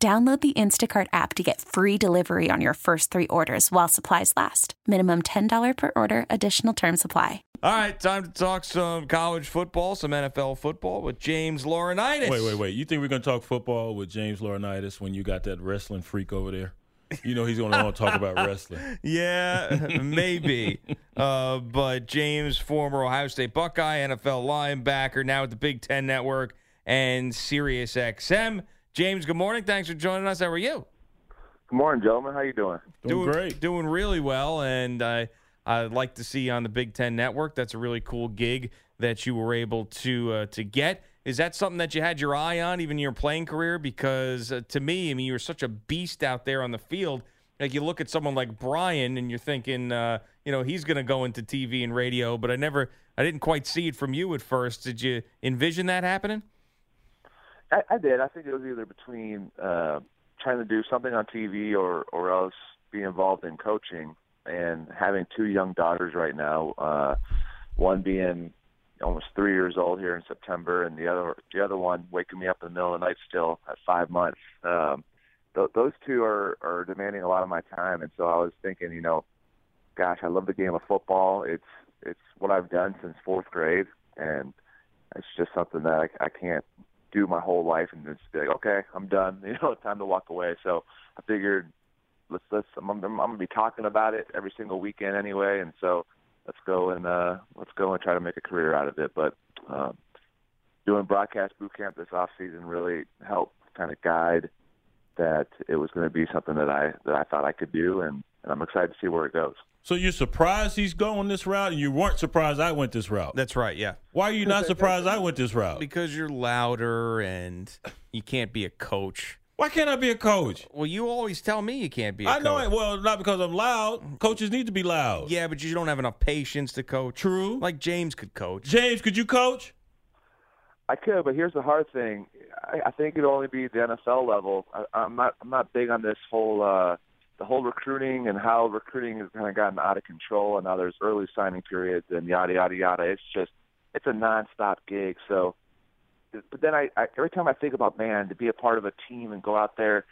Download the Instacart app to get free delivery on your first three orders while supplies last. Minimum $10 per order, additional term supply. All right, time to talk some college football, some NFL football with James Laurinaitis. Wait, wait, wait. You think we're going to talk football with James Laurinaitis when you got that wrestling freak over there? You know he's going to want to talk about wrestling. Yeah, maybe. uh, but James, former Ohio State Buckeye, NFL linebacker, now at the Big Ten Network and Sirius XM. James, good morning. Thanks for joining us. How are you? Good morning, gentlemen. How you doing? Doing, great. Doing really well, and I I'd like to see you on the Big Ten Network. That's a really cool gig that you were able to uh, to get. Is that something that you had your eye on, even in your playing career? Because uh, to me, I mean, you were such a beast out there on the field. Like you look at someone like Brian, and you're thinking, uh, you know, he's going to go into TV and radio. But I never, I didn't quite see it from you at first. Did you envision that happening? I, I did. I think it was either between uh, trying to do something on TV or or else be involved in coaching. And having two young daughters right now, uh, one being almost three years old here in September, and the other the other one waking me up in the middle of the night still at five months. Um, th- those two are are demanding a lot of my time, and so I was thinking, you know, gosh, I love the game of football. It's it's what I've done since fourth grade, and it's just something that I, I can't do my whole life and just be like, okay, I'm done. You know, time to walk away. So I figured, let's let's I'm, I'm, I'm gonna be talking about it every single weekend anyway, and so let's go and uh, let's go and try to make a career out of it. But um, doing broadcast boot camp this off season really helped kind of guide that it was going to be something that I that I thought I could do, and, and I'm excited to see where it goes. So you're surprised he's going this route, and you weren't surprised I went this route. That's right. Yeah. Why are you not surprised I went this route? Because you're louder and you can't be a coach. Why can't I be a coach? Well, you always tell me you can't be a I coach. I know it. Well, not because I'm loud. Coaches need to be loud. Yeah, but you don't have enough patience to coach. True. Like James could coach. James, could you coach? I could, but here's the hard thing. I, I think it'd only be the NFL level. I, I'm not. I'm not big on this whole uh, the whole recruiting and how recruiting has kind of gotten out of control. And now there's early signing periods and yada yada yada. It's just it's a nonstop gig. So, but then I, I every time I think about man to be a part of a team and go out there,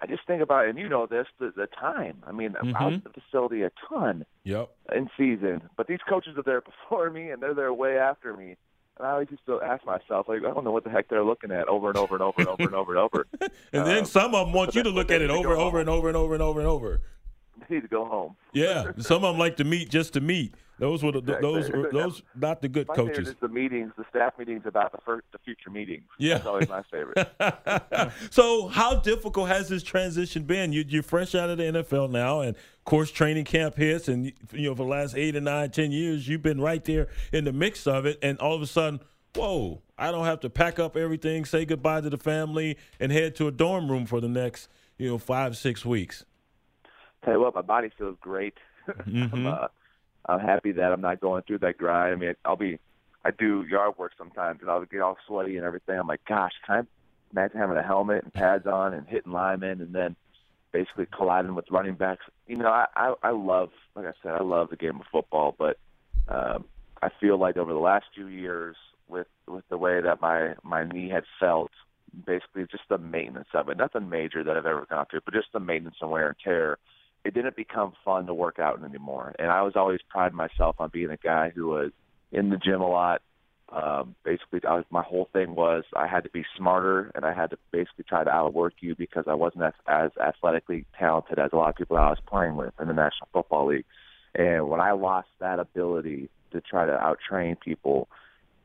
I just think about and you know this the, the time. I mean, I was mm-hmm. at the facility a ton Yep. in season, but these coaches are there before me and they're there way after me. And I always used to ask myself, like, I don't know what the heck they're looking at over and over and over and over and over and over. And then Um, some of them want you to look at it over, go over, and over and over and over and over. They need to go home. Yeah, some of them like to meet just to meet. Those were the, those were those not the good My favorite coaches. is the meetings, the staff meetings about the first, the future meetings. Yeah. That's always my favorite. so, how difficult has this transition been? You, you're fresh out of the NFL now, and of course, training camp hits, and you know for the last eight or nine, ten years, you've been right there in the mix of it, and all of a sudden, whoa! I don't have to pack up everything, say goodbye to the family, and head to a dorm room for the next, you know, five six weeks. Tell you what, my body feels great. I'm, uh, I'm happy that I'm not going through that grind. I mean, I'll be, I do yard work sometimes, and I'll get all sweaty and everything. I'm like, gosh, can I imagine having a helmet and pads on and hitting linemen, and then basically colliding with running backs? You know, I, I, I love, like I said, I love the game of football, but um, I feel like over the last few years, with with the way that my my knee had felt, basically just the maintenance of it, nothing major that I've ever gone through, but just the maintenance and wear and tear it didn't become fun to work out anymore. And I was always priding myself on being a guy who was in the gym a lot. Um, basically, I was, my whole thing was I had to be smarter and I had to basically try to outwork you because I wasn't as, as athletically talented as a lot of people I was playing with in the National Football League. And when I lost that ability to try to outtrain people,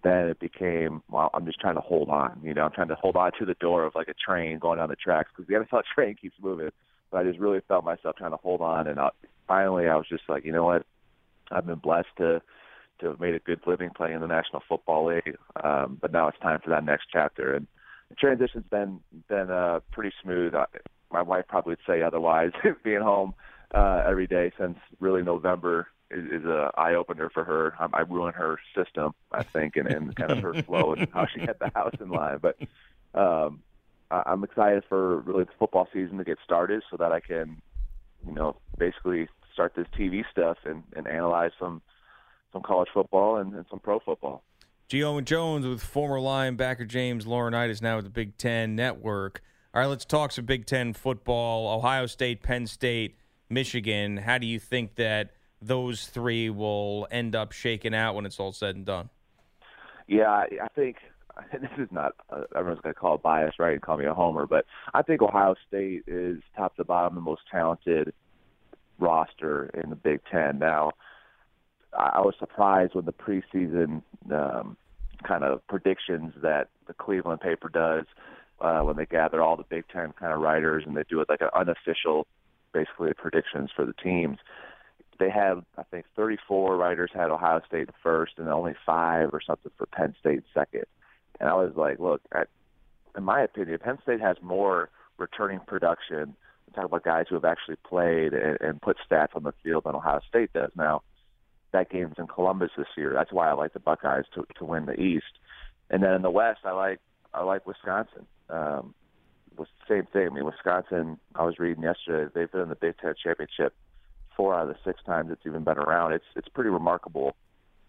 then it became well. I'm just trying to hold on. You know, I'm trying to hold on to the door of like a train going down the tracks because the NFL train keeps moving but I just really felt myself trying to hold on. And I, finally, I was just like, you know what? I've been blessed to to have made a good living playing in the National Football League, um, but now it's time for that next chapter. And the transition's been been uh, pretty smooth. I, my wife probably would say otherwise. being home uh, every day since really November is, is a eye opener for her. I, I ruined her system, I think, and, and kind of her flow and how she had the house in line. But um, I'm excited for really the football season to get started, so that I can, you know, basically start this TV stuff and, and analyze some some college football and, and some pro football. Gio and Jones with former linebacker James Laurinaitis now with the Big Ten Network. All right, let's talk some Big Ten football. Ohio State, Penn State, Michigan. How do you think that those three will end up shaking out when it's all said and done? Yeah, I think this is not uh, everyone's going to call it bias, right, and call me a homer, but I think Ohio State is top to bottom the most talented roster in the Big Ten. Now, I was surprised when the preseason um, kind of predictions that the Cleveland paper does uh, when they gather all the Big Ten kind of writers and they do it like an unofficial, basically predictions for the teams. They had, I think, 34 writers had Ohio State first, and only five or something for Penn State second. And I was like, look, I, in my opinion, Penn State has more returning production. Talk about guys who have actually played and, and put stats on the field than Ohio State does. Now, that game's in Columbus this year. That's why I like the Buckeyes to to win the East. And then in the West, I like I like Wisconsin. Um, same thing. I mean, Wisconsin. I was reading yesterday. They've been in the Big Ten championship four out of the six times it's even been around. It's it's pretty remarkable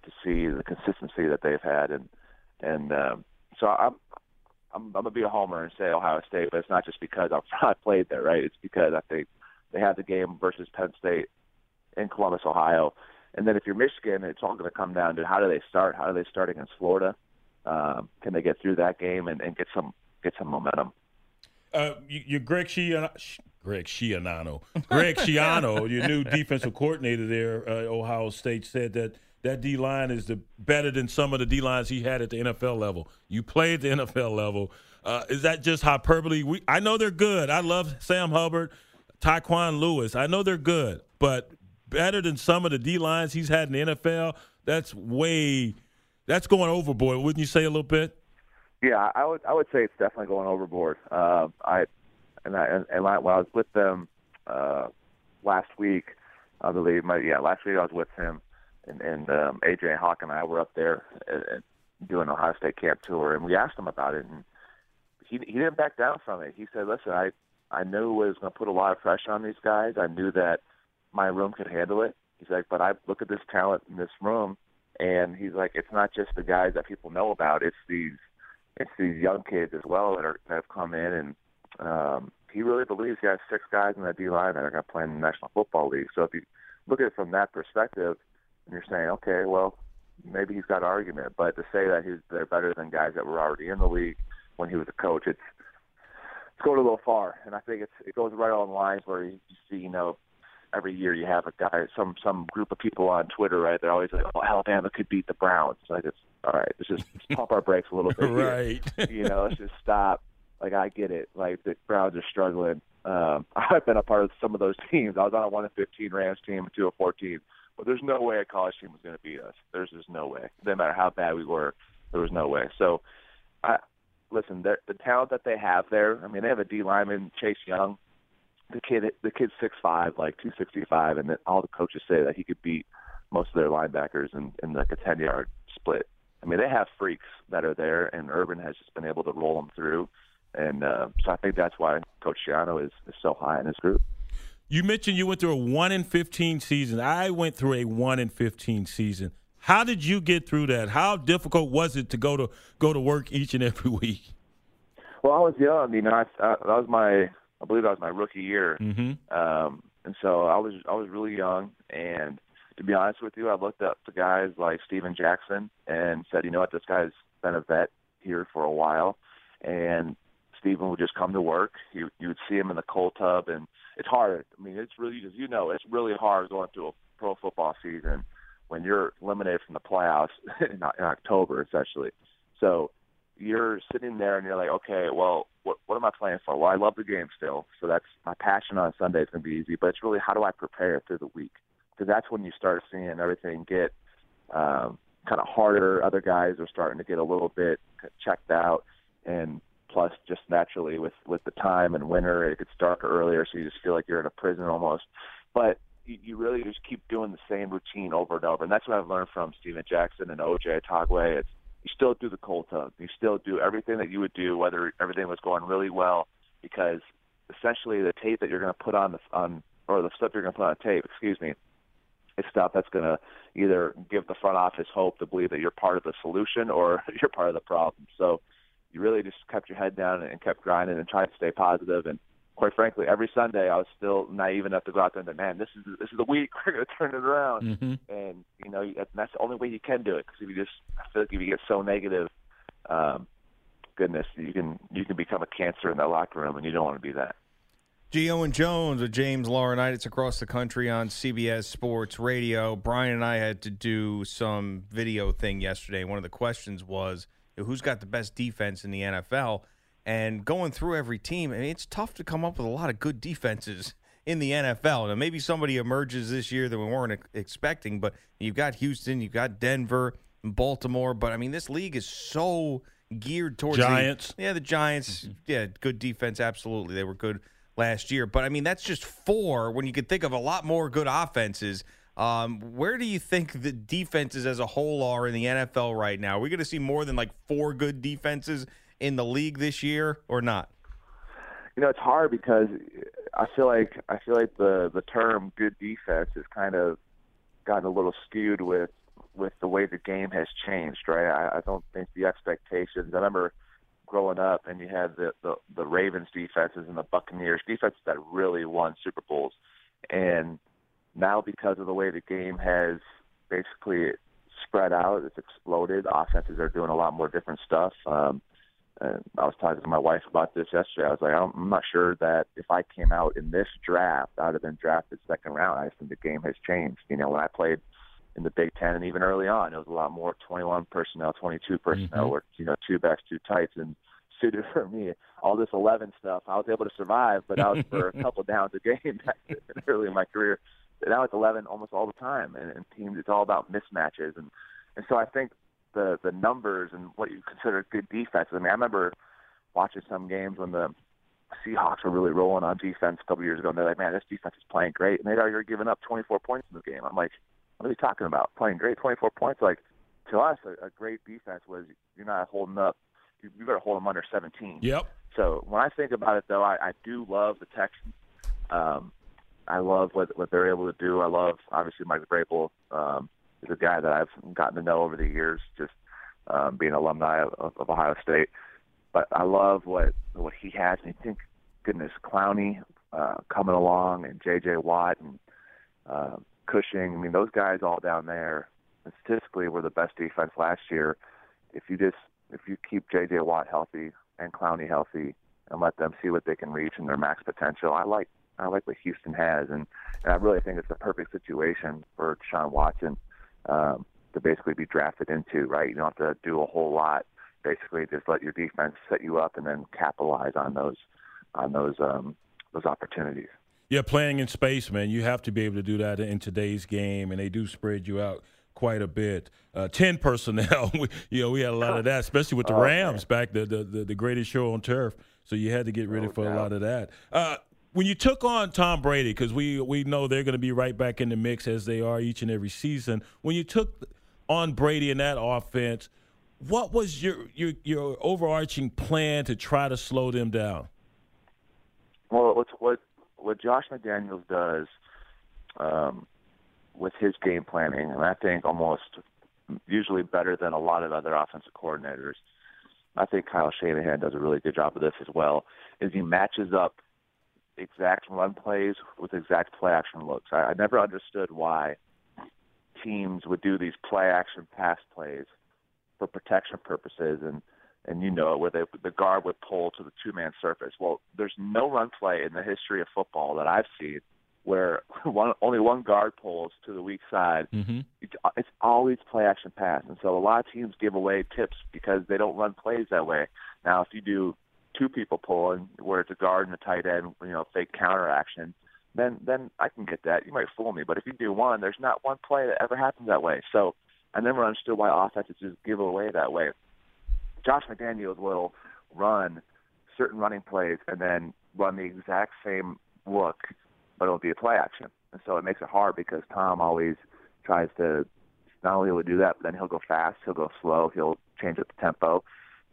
to see the consistency that they've had, and and um, so I'm I'm, I'm gonna be a homer and say Ohio State, but it's not just because I'm, I played there, right? It's because I think they had the game versus Penn State in Columbus, Ohio, and then if you're Michigan, it's all going to come down to how do they start? How do they start against Florida? Um, can they get through that game and, and get some get some momentum? Uh, you, you're Greg Schiano, Greg Schiano, Greg Schiano, your new defensive coordinator there, uh, Ohio State said that that D line is the better than some of the D lines he had at the NFL level. You play at the NFL level. Uh, is that just hyperbole? We, I know they're good. I love Sam Hubbard, Tyquan Lewis. I know they're good, but better than some of the D lines he's had in the NFL. That's way that's going overboard, wouldn't you say a little bit? Yeah, I would I would say it's definitely going overboard. Uh, I and I and, I, when I was with them uh, last week, I believe my yeah last week I was with him and, and um, AJ Hawk and I were up there and, and doing Ohio State camp tour, and we asked him about it, and he he didn't back down from it. He said, "Listen, I I knew it was going to put a lot of pressure on these guys. I knew that my room could handle it. He's like, but I look at this talent in this room, and he's like, it's not just the guys that people know about. It's these, it's these young kids as well that are that have come in, and um, he really believes he has six guys in that D line that are going to play in the National Football League. So if you look at it from that perspective, and you're saying, okay, well, maybe he's got an argument. But to say that he's they're better than guys that were already in the league when he was a coach, it's it's going a little far. And I think it's it goes right on lines where you, you see, you know, every year you have a guy, some some group of people on Twitter, right? They're always like, "Oh, Alabama could beat the Browns." Like it's all right. Let's just let's pump our brakes a little bit, right? you know, let's just stop. Like I get it. Like the Browns are struggling. Um, I've been a part of some of those teams. I was on a one and fifteen Rams team, two and fourteen. But there's no way a college team was going to beat us. There's just no way. No matter how bad we were, there was no way. So, I listen. The talent that they have there. I mean, they have a D lineman, Chase Young the kid the kid's six five, like two sixty five, and all the coaches say that he could beat most of their linebackers in, in like a ten yard split. I mean, they have freaks that are there, and Urban has just been able to roll them through, and uh, so I think that's why Coach Schiano is, is so high in his group. You mentioned you went through a one in fifteen season. I went through a one in fifteen season. How did you get through that? How difficult was it to go to go to work each and every week? Well, I was young. You know, I, I, that was my I believe that was my rookie year. Mm-hmm. Um, and so I was I was really young, and to be honest with you, I looked up to guys like Steven Jackson and said, you know what, this guy's been a vet here for a while, and Steven would just come to work. You you would see him in the cold tub, and it's hard. I mean, it's really as you know, it's really hard going through a pro football season when you're eliminated from the playoffs in, in October, essentially. So you're sitting there and you're like, okay, well, what what am I playing for? Well, I love the game still, so that's my passion on Sunday is going to be easy. But it's really how do I prepare through the week? Because that's when you start seeing everything get um, kind of harder. Other guys are starting to get a little bit checked out, and plus just naturally with with the time and winter, it gets darker earlier, so you just feel like you're in a prison almost. But you, you really just keep doing the same routine over and over, and that's what I've learned from Steven Jackson and OJ Atogwe. It's you still do the cold tub, you still do everything that you would do, whether everything was going really well, because essentially the tape that you're going to put on the on or the stuff you're going to put on tape, excuse me, it's stuff that's going to either give the front office hope to believe that you're part of the solution or you're part of the problem. So you really just kept your head down and kept grinding and trying to stay positive. And quite frankly, every Sunday I was still naive enough to go out there and say, "Man, this is this is the week we're going to turn it around." Mm-hmm. And you know that's the only way you can do it because if you just I feel like if you get so negative, um, goodness, you can you can become a cancer in that locker room, and you don't want to be that. Gio and Jones with James Laurinaitis across the country on CBS Sports Radio. Brian and I had to do some video thing yesterday. One of the questions was who's got the best defense in the NFL? And going through every team, I mean, it's tough to come up with a lot of good defenses in the NFL. Now, maybe somebody emerges this year that we weren't expecting, but you've got Houston, you've got Denver, Baltimore. But I mean, this league is so geared towards Giants. The, yeah, the Giants. Yeah, good defense. Absolutely, they were good last year. But I mean, that's just four when you could think of a lot more good offenses. Um, where do you think the defenses as a whole are in the NFL right now? Are we going to see more than like four good defenses in the league this year or not? You know, it's hard because I feel like I feel like the the term good defense has kind of gotten a little skewed with with the way the game has changed, right? I, I don't think the expectations. I remember growing up, and you had the, the the Ravens defenses and the Buccaneers defenses that really won Super Bowls, and now because of the way the game has basically spread out, it's exploded. Offenses are doing a lot more different stuff. Um, and I was talking to my wife about this yesterday. I was like, I'm not sure that if I came out in this draft, I'd have been drafted second round. I just think the game has changed. You know, when I played in the Big Ten and even early on, it was a lot more 21 personnel, 22 personnel, mm-hmm. or you know, two backs, two tights, and suited for me. All this 11 stuff, I was able to survive, but I was for a couple downs a game back early in my career. Now it's 11 almost all the time, and, and teams, it's all about mismatches, and and so I think the the numbers and what you consider good defense. I mean, I remember watching some games when the Seahawks were really rolling on defense a couple years ago, and they're like, "Man, this defense is playing great," and they'd already given up 24 points in the game. I'm like, "What are you talking about? Playing great, 24 points?" Like to us, a, a great defense was you're not holding up. You, you better hold them under 17. Yep. So when I think about it, though, I, I do love the Texans. Um, I love what what they're able to do. I love obviously Mike Vrabel. Um, is a guy that I've gotten to know over the years, just um, being alumni of, of Ohio State. But I love what what he has, and I think, goodness, Clowney uh, coming along, and J.J. Watt and uh, Cushing. I mean, those guys all down there statistically were the best defense last year. If you just if you keep J.J. Watt healthy and Clowney healthy, and let them see what they can reach and their max potential, I like I like what Houston has, and, and I really think it's the perfect situation for Deshaun Watson um, to basically be drafted into, right? You don't have to do a whole lot. Basically, just let your defense set you up and then capitalize on those on those um, those opportunities. Yeah, playing in space, man, you have to be able to do that in today's game, and they do spread you out quite a bit. Uh, Ten personnel, we, you know, we had a lot of that, especially with the oh, Rams man. back the, the, the greatest show on turf. So you had to get ready for a lot of that. Uh, when you took on Tom Brady, because we we know they're going to be right back in the mix as they are each and every season. When you took on Brady in that offense, what was your your your overarching plan to try to slow them down? Well, what what Josh McDaniels does um, with his game planning, and I think almost usually better than a lot of other offensive coordinators. I think Kyle Shanahan does a really good job of this as well. Is he matches up exact run plays with exact play action looks. I, I never understood why teams would do these play action pass plays for protection purposes and and you know where they, the guard would pull to the two man surface. Well, there's no run play in the history of football that I've seen where one only one guard pulls to the weak side. Mm-hmm. It's, it's always play action pass, and so a lot of teams give away tips because they don't run plays that way. Now, if you do two people pulling where it's a guard and a tight end, you know, fake counter action, then then I can get that. You might fool me, but if you do one, there's not one play that ever happens that way. So I never understood why offenses just give away that way. Josh McDaniels will run certain running plays and then run the exact same look, but it'll be a play action. And so it makes it hard because Tom always tries to not only will he do that, but then he'll go fast, he'll go slow, he'll change up the tempo,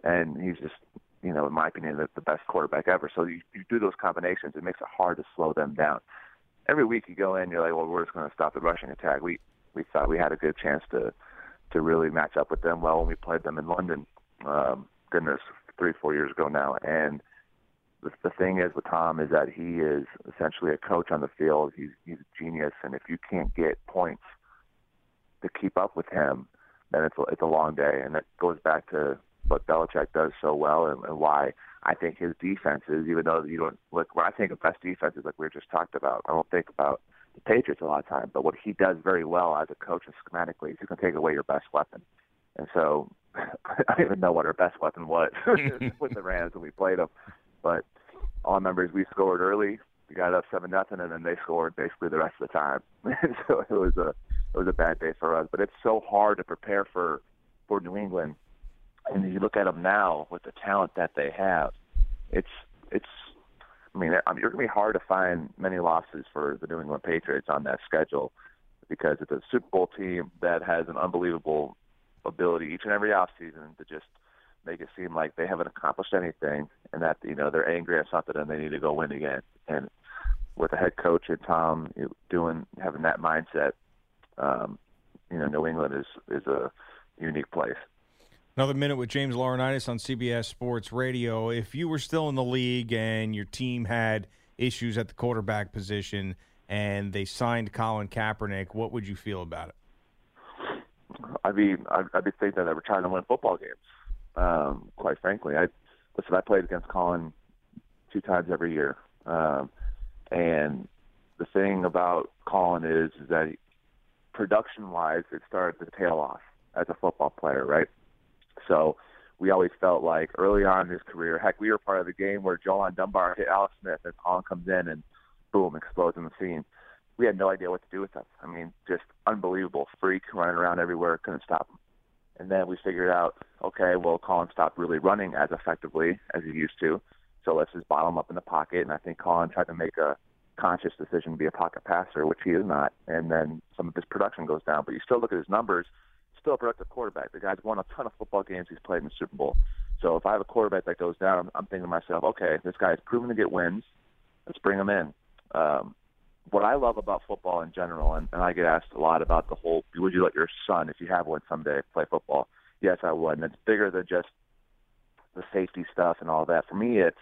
and he's just, you know, in my opinion, the, the best quarterback ever. So you, you do those combinations, it makes it hard to slow them down. Every week you go in, you're like, well, we're just going to stop the rushing attack. We we thought we had a good chance to to really match up with them well when we played them in London. Um, goodness, three four years ago now, and the, the thing is with Tom is that he is essentially a coach on the field. He's he's a genius, and if you can't get points to keep up with him, then it's a, it's a long day, and that goes back to what Belichick does so well, and, and why I think his defenses, even though you don't look when I think of best defenses, like we just talked about, I don't think about the Patriots a lot of time. But what he does very well as a coach and schematically is he can take away your best weapon, and so I don't even know what our best weapon was with the Rams when we played them. But all I remember is we scored early, we got up seven nothing, and then they scored basically the rest of the time. and so it was a it was a bad day for us. But it's so hard to prepare for for New England. And you look at them now with the talent that they have, it's it's. I mean, you're going to be hard to find many losses for the New England Patriots on that schedule because it's a Super Bowl team that has an unbelievable ability each and every offseason to just make it seem like they haven't accomplished anything and that you know they're angry at something and they need to go win again. And with the head coach and Tom doing having that mindset, um, you know, New England is is a unique place. Another minute with James Laurinaitis on CBS Sports Radio. If you were still in the league and your team had issues at the quarterback position and they signed Colin Kaepernick, what would you feel about it? I'd be I'd, be thinking that they were trying to win football games. Um, quite frankly, I listen. I played against Colin two times every year, um, and the thing about Colin is, is that production-wise, it started to tail off as a football player, right? So we always felt like early on in his career, heck, we were part of the game where Jo-Lonn Dunbar hit Alex Smith, and Colin comes in and boom, explodes in the scene. We had no idea what to do with him. I mean, just unbelievable freak running around everywhere, couldn't stop him. And then we figured out, okay, well, Colin stopped really running as effectively as he used to. So let's just bottle him up in the pocket. And I think Colin tried to make a conscious decision to be a pocket passer, which he is not. And then some of his production goes down. But you still look at his numbers, still a productive quarterback. The guy's won a ton of football games he's played in the Super Bowl. So if I have a quarterback that goes down, I'm thinking to myself, okay, this guy is proven to get wins. Let's bring him in. Um, what I love about football in general, and, and I get asked a lot about the whole, would you let your son, if you have one someday, play football? Yes, I would. And it's bigger than just the safety stuff and all that. For me, it's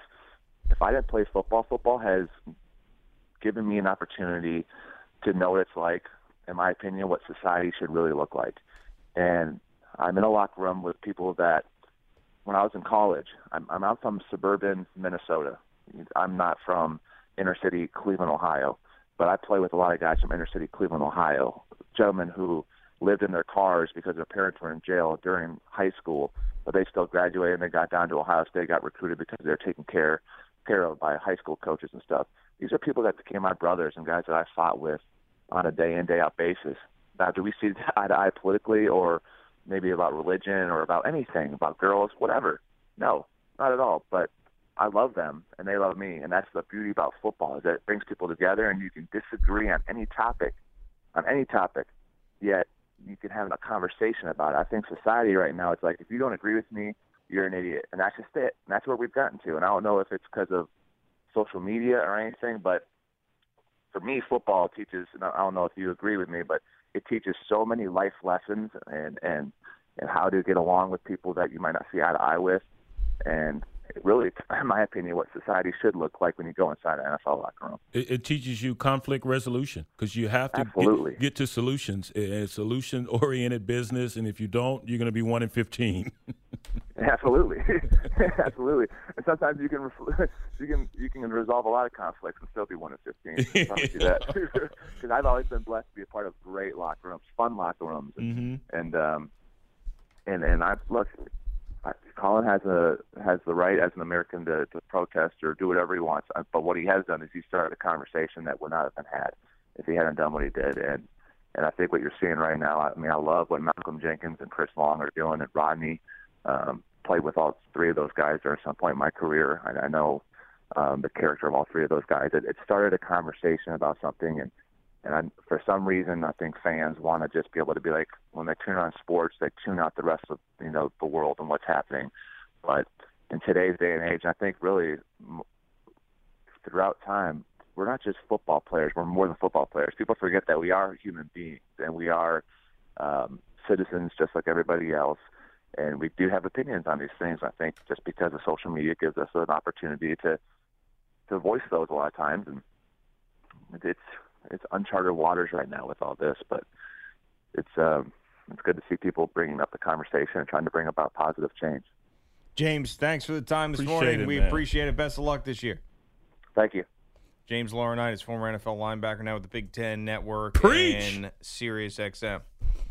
if I didn't play football, football has given me an opportunity to know what it's like, in my opinion, what society should really look like. And I'm in a locker room with people that, when I was in college, I'm, I'm out from suburban Minnesota. I'm not from inner city Cleveland, Ohio but I play with a lot of guys from inner city Cleveland, Ohio, gentlemen who lived in their cars because their parents were in jail during high school, but they still graduated and they got down to Ohio State, got recruited because they're taken care care of by high school coaches and stuff. These are people that became my brothers and guys that I fought with on a day in day out basis. Now, do we see eye to eye politically, or maybe about religion, or about anything, about girls, whatever? No, not at all. But I love them and they love me, and that's the beauty about football is that it brings people together, and you can disagree on any topic, on any topic, yet you can have a conversation about it. I think society right now, it's like if you don't agree with me, you're an idiot, and that's just it. And that's where we've gotten to. And I don't know if it's because of social media or anything, but for me, football teaches. And I don't know if you agree with me, but it teaches so many life lessons and and and how to get along with people that you might not see eye to eye with, and really, in my opinion, what society should look like when you go inside an NFL locker room. It, it teaches you conflict resolution because you have to get, get, to solutions. It's solution oriented business, and if you don't, you're going to be one in fifteen. Absolutely, absolutely. And sometimes you can you can you can resolve a lot of conflicts and still be one in fifteen. I promise you that because I've always been blessed to be a part of great locker rooms, fun locker rooms, and mm-hmm. and um, and and I look Colin has a has the right as an American to, to protest or do whatever he wants. Uh, but what he has done is he started a conversation that would not have been had if he hadn't done what he did. And and I think what you're seeing right now, I mean, I love what Malcolm Jenkins and Chris Long are doing, and Rodney. Um, played with all three of those guys during some point in my career. I, I know um, the character of all three of those guys. It, it started a conversation about something, and and I, for some reason, I think fans want to just be able to be like, when they tune on sports, they tune out the rest of you know the world and what's happening. But in today's day and age, I think really throughout time, we're not just football players. We're more than football players. People forget that we are human beings and we are um, citizens just like everybody else. And we do have opinions on these things. I think just because of social media gives us an opportunity to to voice those a lot of times, and it's it's uncharted waters right now with all this. But it's um, it's good to see people bringing up the conversation and trying to bring about positive change. James, thanks for the time this Appreciate morning. it, we man. appreciate it. Best of luck this year. Thank you. James Laurinaitis, former NFL linebacker, now with the Big Ten Network Preach! and Sirius XM.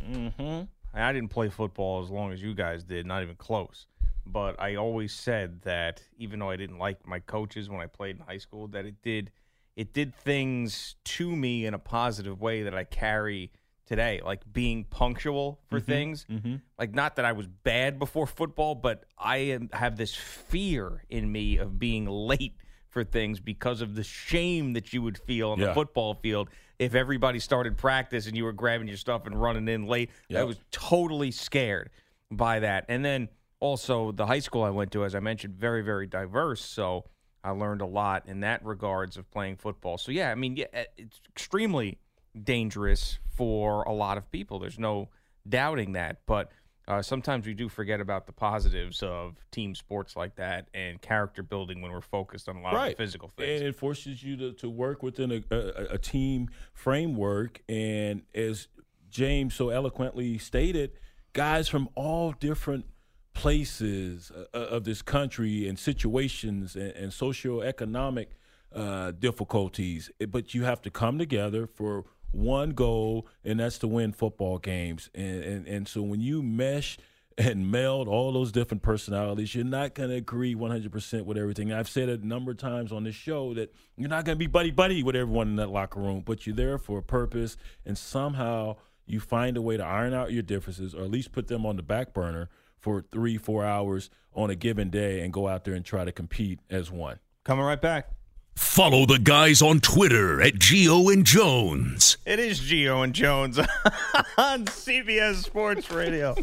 Mm-hmm. I didn't play football as long as you guys did, not even close. But I always said that even though I didn't like my coaches when I played in high school, that it did it did things to me in a positive way that I carry today, like being punctual for things. Mm-hmm. Like not that I was bad before football, but I am, have this fear in me of being late for things because of the shame that you would feel on the football field if everybody started practice and you were grabbing your stuff and running in late. I was totally scared by that. And then also the high school I went to, as I mentioned, very, very diverse. So I learned a lot in that regards of playing football. So yeah, I mean, yeah, it's extremely dangerous for a lot of people. There's no doubting that. But uh, sometimes we do forget about the positives of team sports like that and character building when we're focused on a lot of the physical things. And it forces you to, to work within a, a, a team framework. And as James so eloquently stated, guys from all different places uh, of this country and situations and, and socioeconomic uh, difficulties, but you have to come together for one goal, and that's to win football games. And and, and so when you mesh and meld all those different personalities, you're not going to agree 100% with everything. I've said a number of times on this show that you're not going to be buddy buddy with everyone in that locker room, but you're there for a purpose, and somehow you find a way to iron out your differences, or at least put them on the back burner for three, four hours on a given day, and go out there and try to compete as one. Coming right back. Follow the guys on Twitter at Gio and Jones. It is Gio and Jones on CBS Sports Radio.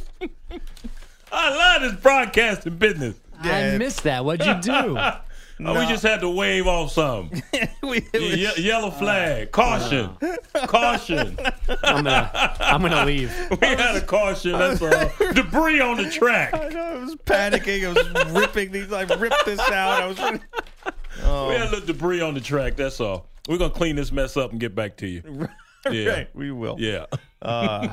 I love this broadcasting business. Yeah. I missed that. What'd you do? Oh, we just had to wave off something. We- Ye- yellow flag, caution, caution. I'm gonna, I'm gonna leave. We had a caution. That's all. Debris on the track. I know, I was panicking. I was ripping these. I ripped this out. I was. Oh, We had a oh. little debris on the track. That's all. We're gonna clean this mess up and get back to you. Yeah, right, we will. yeah, Uh,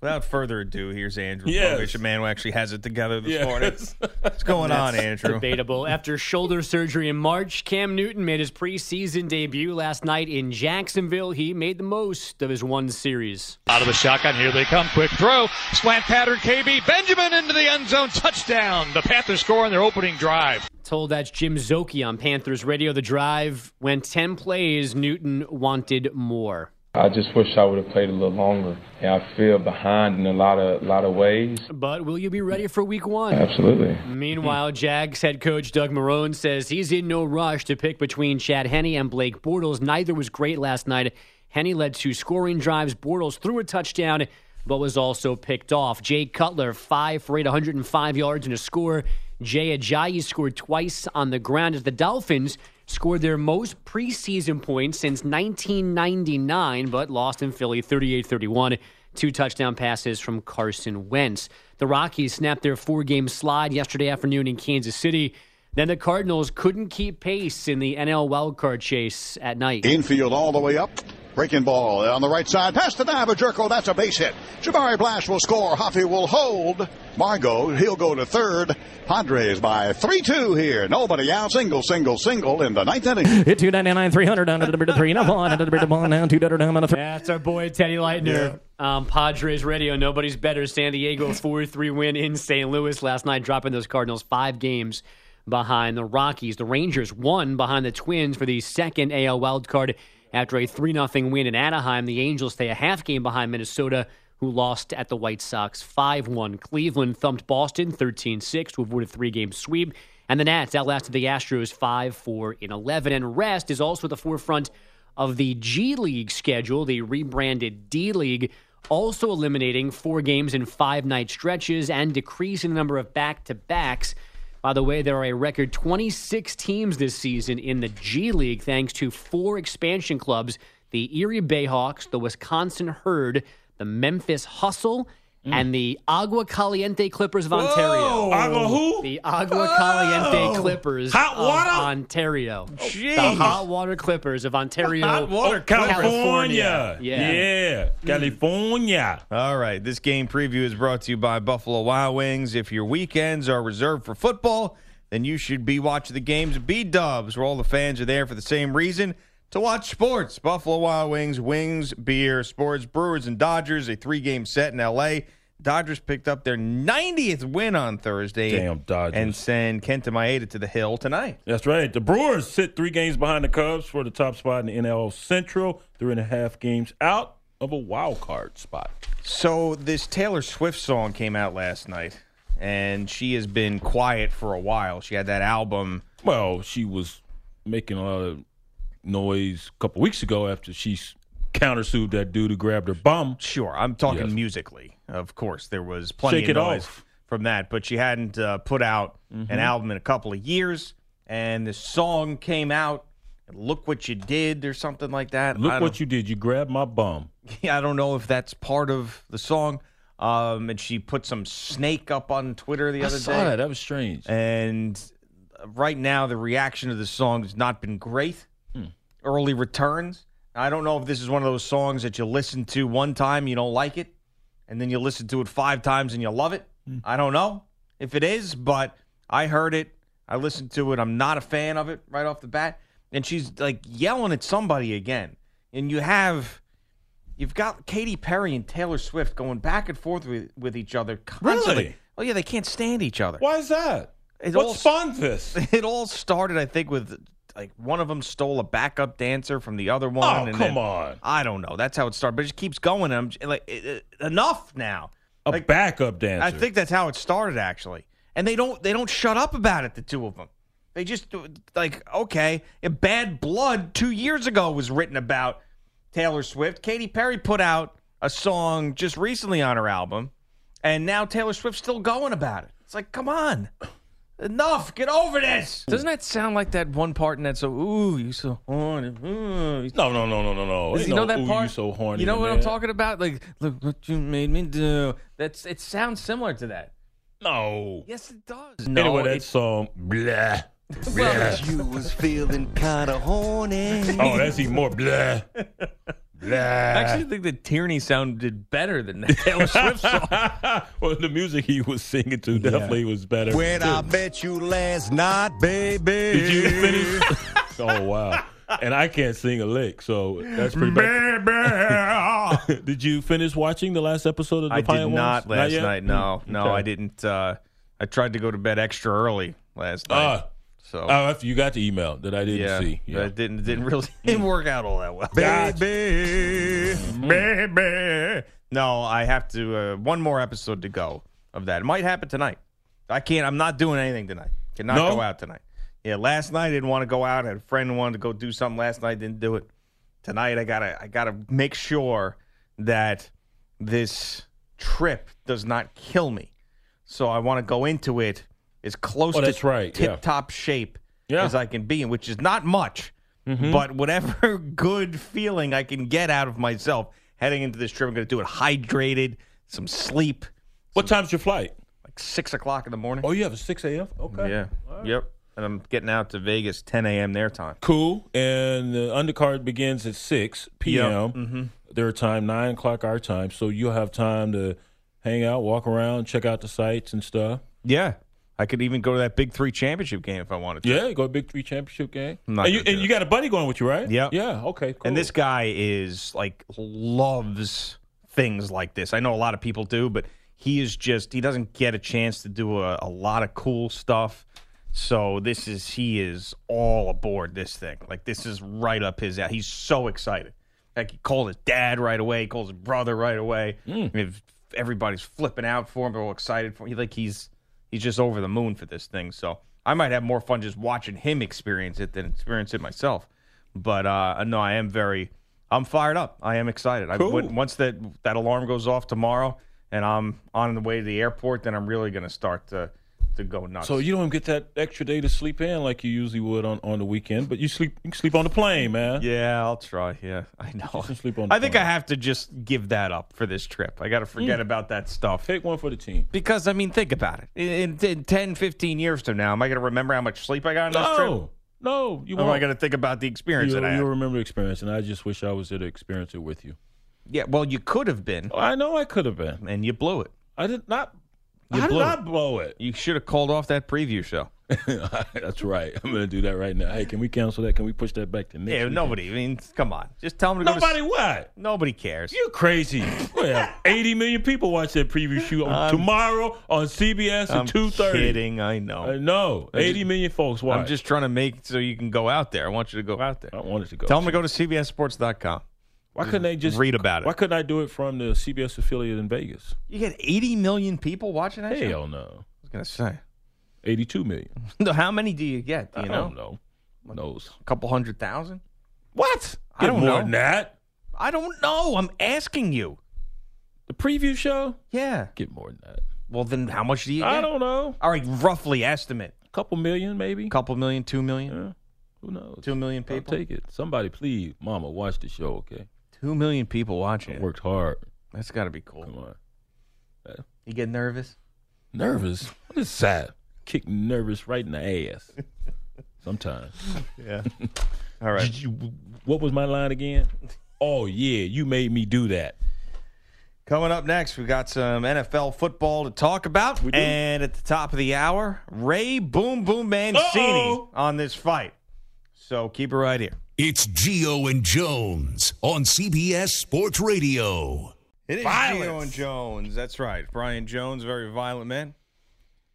without further ado, here's Andrew Yes. Bogusch, a man who actually has it together this morning. What's going on, Andrew? Debatable. After shoulder surgery in March, Cam Newton made his preseason debut last night in Jacksonville. He made the most of his one series. Out of the shotgun, here they come. Quick throw, slant pattern. KB Benjamin into the end zone, touchdown. The Panthers score on their opening drive. Told that's Jim Szoke on Panthers Radio. The drive went 10 plays. Newton wanted more. I just wish I would have played a little longer. Yeah, I feel behind in a lot of lot of ways. But will you be ready for week one? Absolutely. Meanwhile, Jags head coach Doug Marrone says he's in no rush to pick between Chad Henne and Blake Bortles. Neither was great last night. Henney led two scoring drives. Bortles threw a touchdown, but was also picked off. Jay Cutler, five for eight, 105 yards and a score. Jay Ajayi scored twice on the ground as the Dolphins scored their most preseason points since 1999, but lost in Philly 38 31. Two touchdown passes from Carson Wentz. The Rockies snapped their four game slide yesterday afternoon in Kansas City. Then the Cardinals couldn't keep pace in the NL wildcard chase at night. Infield all the way up. Breaking ball on the right side. Pass to Navajerko. That's a base hit. Jabari Blash will score. Hoffy will hold. Margot, he'll go to third. Padres by 3-2 here. Nobody out. Single, single, single in the ninth inning. Hit 299 300 down to the bit of three. Now on to the bit of ball now. Two down down three. That's our boy Teddy Leitner. Um, Padres radio. Nobody's better. San Diego 4 3 win in St. Louis last night, dropping those Cardinals five games behind the Rockies. The Rangers won behind the Twins for the second AL wildcard after a 3 0 win in Anaheim. The Angels stay a half game behind Minnesota who lost at the White Sox 5 1. Cleveland thumped Boston 13 6 to avoid a three game sweep. And the Nats outlasted the Astros 5 4 in 11. And rest is also at the forefront of the G League schedule, the rebranded D League, also eliminating four games in five night stretches and decreasing the number of back to backs. By the way, there are a record 26 teams this season in the G League thanks to four expansion clubs the Erie Bayhawks, the Wisconsin Herd, the Memphis Hustle, Mm. and the Agua Caliente Clippers of Ontario. Agua who? The Agua Caliente oh. Clippers Hot of water? Ontario. Oh, jeez. The Hot Water Clippers of Ontario. Hot water, California. Yeah. Yeah. Mm. California. All right, this game preview is brought to you by Buffalo Wild Wings. If your weekends are reserved for football, then you should be watching the games at B Dubs, where all the fans are there for the same reason to watch sports. Buffalo Wild Wings, wings, beer, sports, Brewers, and Dodgers, a three game set in LA. Dodgers picked up their 90th win on Thursday. Damn Dodgers. And send Kenta Maeda to the hill tonight. That's right. The Brewers sit three games behind the Cubs for the top spot in the NL Central. Three and a half games out of a wild card spot. So this Taylor Swift song came out last night, and she has been quiet for a while. She had that album. Well, she was making a lot of noise a couple weeks ago after she countersued that dude who grabbed her bum. Sure, I'm talking Yes. musically. Of course, there was plenty Shake of noise Off. from that, but she hadn't uh, put out an album in a couple of years, and the song came out. Look what you did, or something like that. Look what you did. You grabbed my bum. I don't know if that's part of the song. Um, and she put some snake up on Twitter the I other saw day. that. That was strange. And uh, right now, the reaction to the song has not been great. Early returns. I don't know if this is one of those songs that you listen to one time, you don't like it, and then you listen to it five times and you love it. Hmm. I don't know if it is, but I heard it. I listened to it. I'm not a fan of it right off the bat. And she's like yelling at somebody again. And you have. You've got Katy Perry and Taylor Swift going back and forth with, with each other constantly. Really? Oh yeah, they can't stand each other. Why is that? It what all- spawned this? It all started, I think, with like one of them stole a backup dancer from the other one. Oh, and come then- on. I don't know. That's how it started, but it just keeps going. I'm like, it, it- enough now. A Like, backup dancer. I think that's how it started, actually. And they don't they don't shut up about it. The two of them, they just like okay. Bad Blood two years ago was written about Taylor Swift. Katy Perry put out a song just recently on her album, and now Taylor Swift's still going about it. It's like, come on. Enough! Get over this. Doesn't that sound like that one part in that so? Ooh, you so horny. Ooh, you No, no, no, no, no, no. does Ain't you know no, that "Ooh, part? You so horny. You know in what I'm talking about? Like, look what you made me do. That's it. Sounds similar to that. No. Yes, it does. No, anyway, that it- song. Blah. well, You was feeling kinda horny. Oh, that's even more blah. Blah. I actually think that Tierney sounded better than the Taylor Swift song. well, the music he was singing to definitely was better. When I met you last night, baby. Did you finish? oh wow! And I can't sing a lick, so that's pretty bad. did you finish watching the last episode of the I Pine did Ones? not last yet? night. No, Hmm, no, okay. I didn't. Uh, I tried to go to bed extra early last night. Ah. So Oh, after you got the email that I didn't yeah, see. Yeah. it didn't didn't really didn't work out all that well. Baby. baby. No, I have to. Uh, one more episode to go of that. It might happen tonight. I can't. I'm not doing anything tonight. Cannot No? go out tonight. Yeah, last night I didn't want to go out. I had a friend who wanted to go do something last night. Didn't do it. Tonight I gotta. I gotta make sure that this trip does not kill me. So I want to go into it as close Oh, to right, yeah. tip top shape Yeah. as I can be, in which is not much, but whatever good feeling I can get out of myself heading into this trip, I'm going to do it hydrated, some sleep, What time's your flight? like six o'clock in the morning. Oh, you have a six a.m. Okay. yeah, yep. And I'm getting out to Vegas 10 a.m. their time. Cool. And the undercard begins at 6 p.m. Mm-hmm. Their time, 9 o'clock our time. So you'll have time to hang out, walk around, check out the sites and stuff. Yeah, I could even go to that Big Three championship game if I wanted to. Yeah, go to Big Three Championship game. And you, and you got a buddy going with you, right? Yeah. Yeah, okay, cool. And this guy is like loves things like this. I know a lot of people do, but he is just he doesn't get a chance to do a, a lot of cool stuff. So this is he is all aboard this thing. Like this is right up his alley. He's so excited. Like he called his dad right away, he calls his brother right away. Mm. I mean, everybody's flipping out for him, they're all excited for him. He, like he's he's just over the moon for this thing. So I might have more fun just watching him experience it than experience it myself. But uh, no, I am very, I'm fired up. I am excited. I, Cool. when- once that that alarm goes off tomorrow, and I'm on the way to the airport, then I'm really going to start to to go nuts. So you don't get that extra day to sleep in like you usually would on, on the weekend, but you sleep you sleep on the plane, man. Yeah, I'll try. Yeah, I know. Sleep on I think I have to just give that up for this trip. I got to forget Mm. about that stuff. Take one for the team. Because, I mean, think about it. In, in 10, 15 years from now, am I going to remember how much sleep I got on this trip? No, no, you Or am I going to think about the experience you, that I will remember the experience, and I just wish I was there to experience it with you. Yeah, well, you could have been, I know I could have been. and you blew it. I did not. You I did blew not it. blow it. You should have called off that preview show. That's right. I'm going to do that right now. Hey, can we cancel that? Can we push that back to next? Yeah, weekend? nobody. I mean, come on. Just tell them to go Nobody to what? Nobody cares. You crazy? Well, 80 million people watch that preview show I'm- tomorrow on CBS I'm at 2:30. kidding. I know. I know. I just- 80 million folks watch. I'm just trying to make so you can go out there. I want you to go out there. I wanted to go. Tell them to go to CBSSports.com. Why couldn't they just read about it? Why couldn't I do it from the CBS affiliate in Vegas? You get 80 million people watching that show? Hell no. I was going to say. 82 million. No, How many do you get? Do you I know? don't know. Knows. A couple hundred thousand? What? I Get don't more know. than that. I don't know. I'm asking you. The preview show? Yeah. Get more than that. Well, then how much do you get? I don't know. All right, roughly estimate. A couple million, maybe. A couple million, two million, Yeah. Who knows? two million I'll people. take it. Somebody, please, Mama, watch the show. Okay. Two million people watching I it. worked hard. That's got to be cool. Come on. You get nervous? Nervous? What is that? Kick nervous right in the ass. Sometimes. Yeah. All right. Did you, what was my line again? Oh yeah, you made me do that. Coming up next, we got some NFL football to talk about. We do. And at the top of the hour, Ray Boom Boom Mancini Uh-oh. on this fight. So keep it right here. It's Gio and Jones on CBS Sports Radio. It is Violence. Gio and Jones. That's right. Brian Jones, very violent man.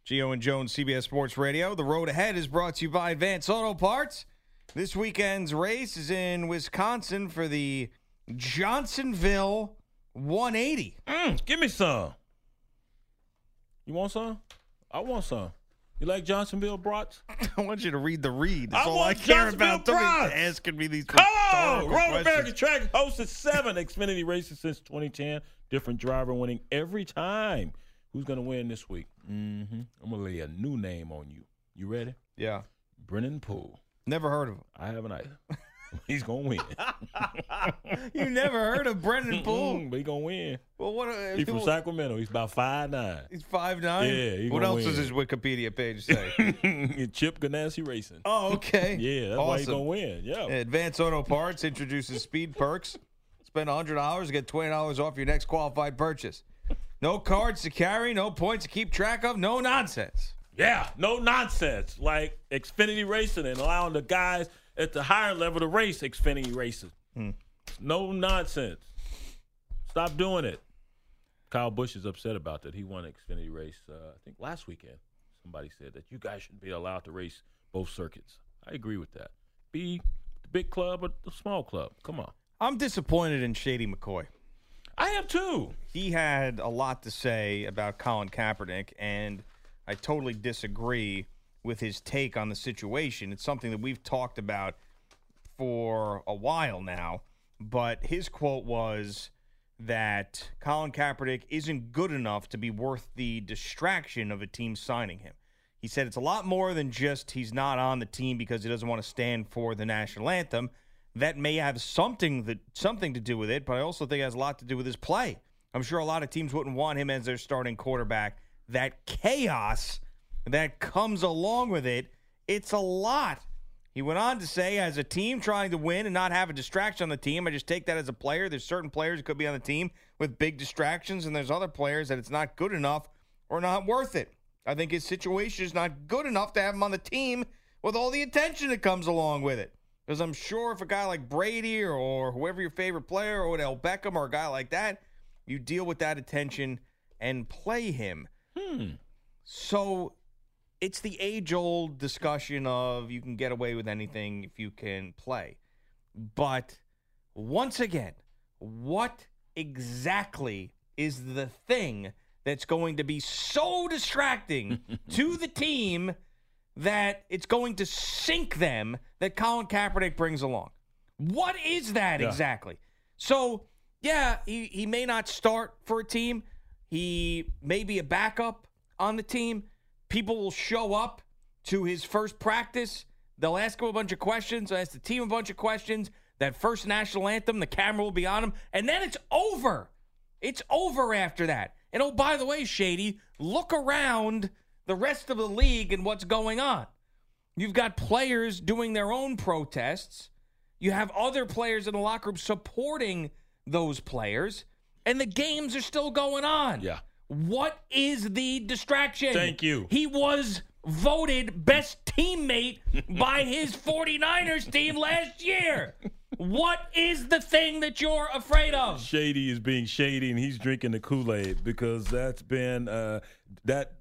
Gio and Jones, CBS Sports Radio. The road ahead is brought to you by Advance Auto Parts. This weekend's race is in Wisconsin for the Johnsonville 180. Mm, give me some. You want some? I want some. You like Johnsonville brats? I want you to read the read. That's I all I want care Johnsonville about. Don't be asking me these Come on! Road. American Track hosted seven Xfinity races since 2010. Different driver winning every time. Who's going to win this week? Mm-hmm. I'm going to lay a new name on you. You ready? Yeah. Brennan Poole. Never heard of him. I haven't either. He's going to win. You never heard of Brennan Poole? But he's going to win. Well, what? Uh, He's from Sacramento. He's about five nine. He's five nine. Yeah, he What gonna else does his Wikipedia page say? Chip Ganassi Racing. oh, okay. Yeah, that's why he's to win. Yeah. Advance Auto Parts introduces speed perks. Spend $100 to get $20 off your next qualified purchase. No cards to carry, no points to keep track of, no nonsense. Yeah, no nonsense. Like Xfinity Racing and allowing the guys at the higher level to race Xfinity Racing. Hmm. No nonsense. Stop doing it. Kyle Busch is upset about that. He won Xfinity race, uh, I think last weekend. Somebody said that you guys should be allowed to race both circuits. I agree with that. Be the big club or the small club. Come on. I'm disappointed in Shady McCoy. I am too. He had a lot to say about Colin Kaepernick, and I totally disagree with his take on the situation. It's something that we've talked about for a while now, but his quote was that Colin Kaepernick isn't good enough to be worth the distraction of a team signing him. He said it's a lot more than just he's not on the team because he doesn't want to stand for the national anthem. That may have something that something to do with it, but I also think it has a lot to do with his play. I'm sure a lot of teams wouldn't want him as their starting quarterback. That chaos that comes along with it, it's a lot. He went on to say, as a team trying to win and not have a distraction on the team, I just take that as a player. There's certain players who could be on the team with big distractions, and there's other players that it's not good enough or not worth it. I think his situation is not good enough to have him on the team with all the attention that comes along with it. Because I'm sure if a guy like Brady or, or whoever your favorite player, or Odell Beckham or a guy like that, you deal with that attention and play him. Hmm. So it's the age old discussion of you can get away with anything if you can play. But once again, what exactly is the thing that's going to be so distracting to the team that it's going to sink them that Colin Kaepernick brings along? What is that Yeah. exactly? So, yeah, he, he may not start for a team. He may be a backup on the team. People will show up to his first practice. They'll ask him a bunch of questions. They'll ask the team a bunch of questions. That first national anthem, the camera will be on him. And then it's over. It's over after that. And oh, by the way, Shady, look around the rest of the league and what's going on. You've got players doing their own protests. You have other players in the locker room supporting those players, and the games are still going on. Yeah. What is the distraction? Thank you. He was voted best teammate by his 49ers team last year. What is the thing that you're afraid of? Shady is being shady, and he's drinking the Kool Aid because that's been uh, that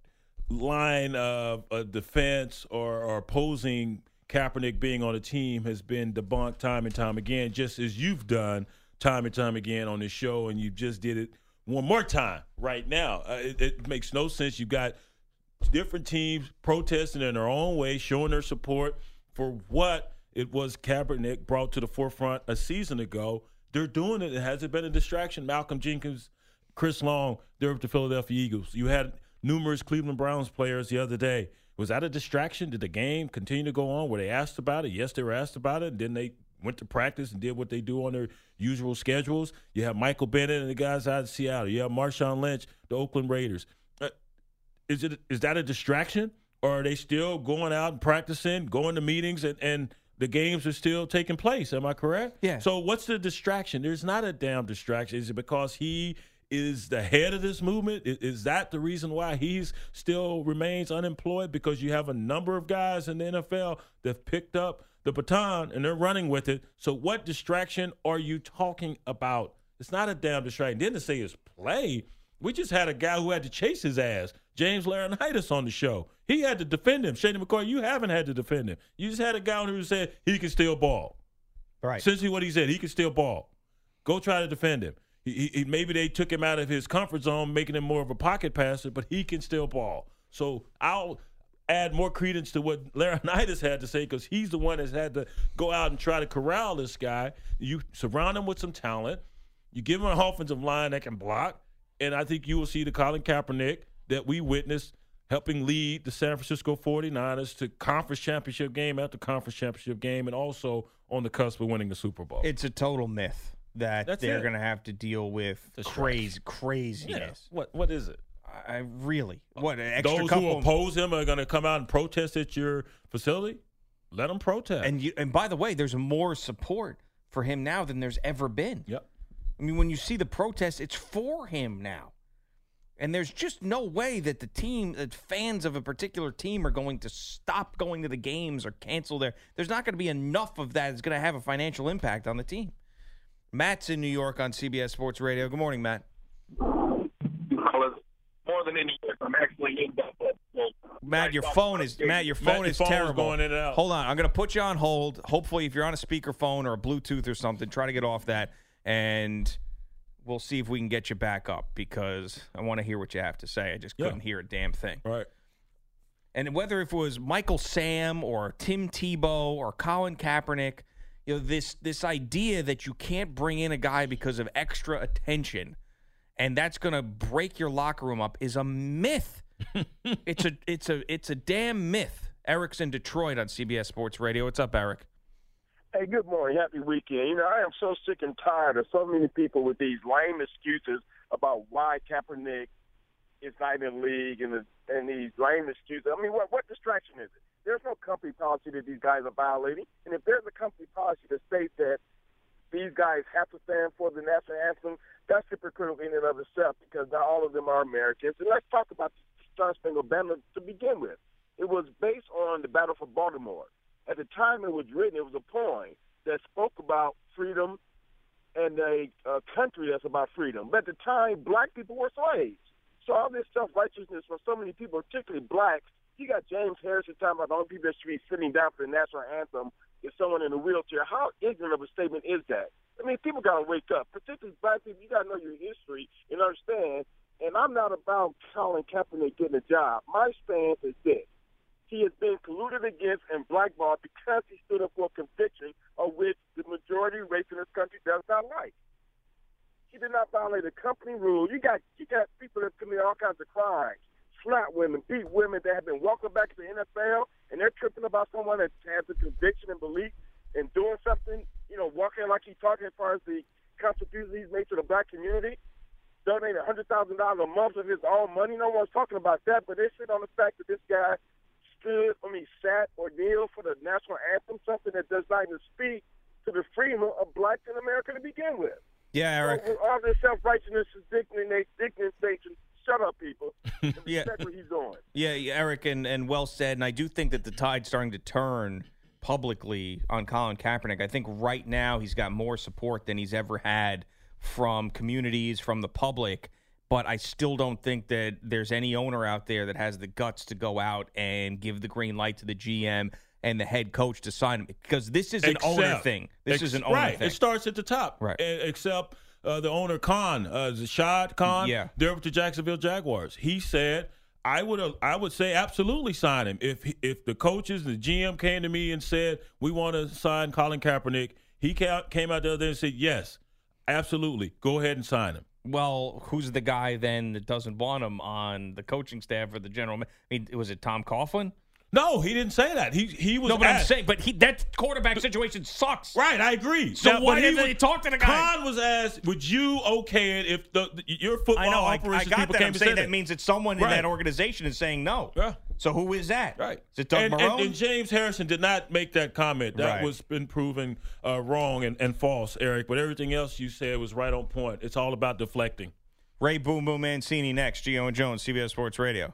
line of uh, defense or, or opposing Kaepernick being on a team has been debunked time and time again, just as you've done time and time again on this show, and you just did it one more time right now. Uh, it, it makes no sense. You've got different teams protesting in their own way, showing their support for what it was Kaepernick brought to the forefront a season ago. They're doing it. It hasn't been a distraction. Malcolm Jenkins, Chris Long, they're with the Philadelphia Eagles. You had numerous Cleveland Browns players the other day. Was that a distraction? Did the game continue to go on? Were they asked about it? Yes, they were asked about it. And then they went to practice and did what they do on their usual schedules. You have Michael Bennett and the guys out of Seattle. You have Marshawn Lynch, the Oakland Raiders. Uh, is it is that a distraction, or are they still going out and practicing, going to meetings, and, and the games are still taking place? Am I correct? Yeah. So what's the distraction? There's not a damn distraction. Is it because he is the head of this movement? Is, is that the reason why he's still remains unemployed? Because you have a number of guys in the NFL that picked up the baton and they're running with it. So what distraction are you talking about? It's not a damn distraction. Then to say it's play. We just had a guy who had to chase his ass, James Laurinaitis, on the show. He had to defend him. Shady McCoy, you haven't had to defend him. You just had a guy who said he can still ball. Right. Essentially, what he said, he can still ball. Go try to defend him. He, he, maybe they took him out of his comfort zone, making him more of a pocket passer, but he can still ball. So I'll add more credence to what Laurinaitis had to say because he's the one that's had to go out and try to corral this guy. You surround him with some talent. You give him an offensive line that can block, and I think you will see the Colin Kaepernick that we witnessed helping lead the San Francisco 49ers to conference championship game after conference championship game and also on the cusp of winning the Super Bowl. It's a total myth that That's they're going to have to deal with crazy craziness. What what is it? I really what an extra Those couple who oppose him are going to come out and protest at your facility. Let them protest. And you, and by the way, there's more support for him now than there's ever been. Yep. I mean, when you see the protests, it's for him now. And there's just no way that the team, that fans of a particular team are going to stop going to the games or cancel their. There's not going to be enough of that It's going to have a financial impact on the team. Matt's in New York on CBS Sports Radio. Good morning, Matt. More than any year, I'm actually in Buffalo. Matt, your phone is Matt. Your Matt, phone your is phone's terrible. going in and out. Hold on, I'm going to put you on hold. Hopefully, if you're on a speakerphone or a Bluetooth or something, try to get off that, and we'll see if we can get you back up because I want to hear what you have to say. I just couldn't hear a damn thing. Right. And whether if it was Michael Sam or Tim Tebow or Colin Kaepernick, you know this this idea that you can't bring in a guy because of extra attention, and that's going to break your locker room up is a myth. it's a it's a it's a damn myth. Eric's in Detroit on CBS Sports Radio. What's up, Eric? Hey, good morning. Happy weekend. You know, I am so sick and tired of so many people with these lame excuses about why Kaepernick is not in the league and, the, and these lame excuses. I mean, what, what distraction is it? There's no company policy that these guys are violating. And if there's a company policy that states that these guys have to stand for the national anthem, that's hypocritical in and of itself because not all of them are Americans. And let's talk about the Star Spangled Banner to begin with. It was based on the Battle for Baltimore. At the time it was written, it was a poem that spoke about freedom and a uh, country that's about freedom. But at the time, black people were slaves. So all this self-righteousness from so many people, particularly blacks, you got James Harrison talking about the only people that should be sitting down for the national anthem is someone in a wheelchair. How ignorant of a statement is that? I mean, people got to wake up. Particularly black people, you got to know your history and understand. And I'm not about Colin Kaepernick getting a job. My stance is this. He has been colluded against and blackballed because he stood up for a conviction of which the majority race in this country does not like. He did not violate a company rule. You got you got people that commit all kinds of crimes, slap women, beat women that have been welcomed back to the NFL, and they're tripping about someone that has a conviction and belief in doing something, you know, walking like he's talking as far as the contributions he's made to the black community, donating a hundred thousand dollars a month of his own money. No one's talking about that, but they sit on the fact that this guy stood, I mean, sat or kneeled for the national anthem, something that does not even speak to the freedom of blacks in America to begin with. Yeah, Eric. So, all this self righteousness is dignity. Shut up, people. Yeah. respect what he's doing. Yeah, yeah, Eric, and, and well said. And I do think that the tide's starting to turn publicly on Colin Kaepernick. I think right now he's got more support than he's ever had from communities, from the public. But I still don't think that there's any owner out there that has the guts to go out and give the green light to the GM and the head coach to sign him because this is an owner thing. This ex- is an owner right. thing. It starts at the top, Right. Except uh, the owner Khan, uh, Shad Khan, Yeah. there with the Jacksonville Jaguars. He said, "I would, uh, I would say absolutely sign him if if the coaches the GM came to me and said we want to sign Colin Kaepernick." He ca- came out the other day and said, "Yes, absolutely, go ahead and sign him." Well, who's the guy then that doesn't want him on the coaching staff or the general? I mean, was it Tom Coughlin? No, he didn't say that. He he was No, but I'm saying, but he that quarterback situation sucks. Right, I agree. So Now, why didn't they talk to the guy? Khan was asked, "Would you okay it if the, the- your football I know. I, I got people that. came I'm saying said that means that someone in that organization is saying no. Yeah. So who is that? Right. Is it Doug and, and- and James Harrison did not make that comment. That Right. was been proven uh, wrong and, and false, Eric. But everything else you said was right on point. It's all about deflecting. Ray Boom Boom Mancini next. Gio and Jones, CBS Sports Radio.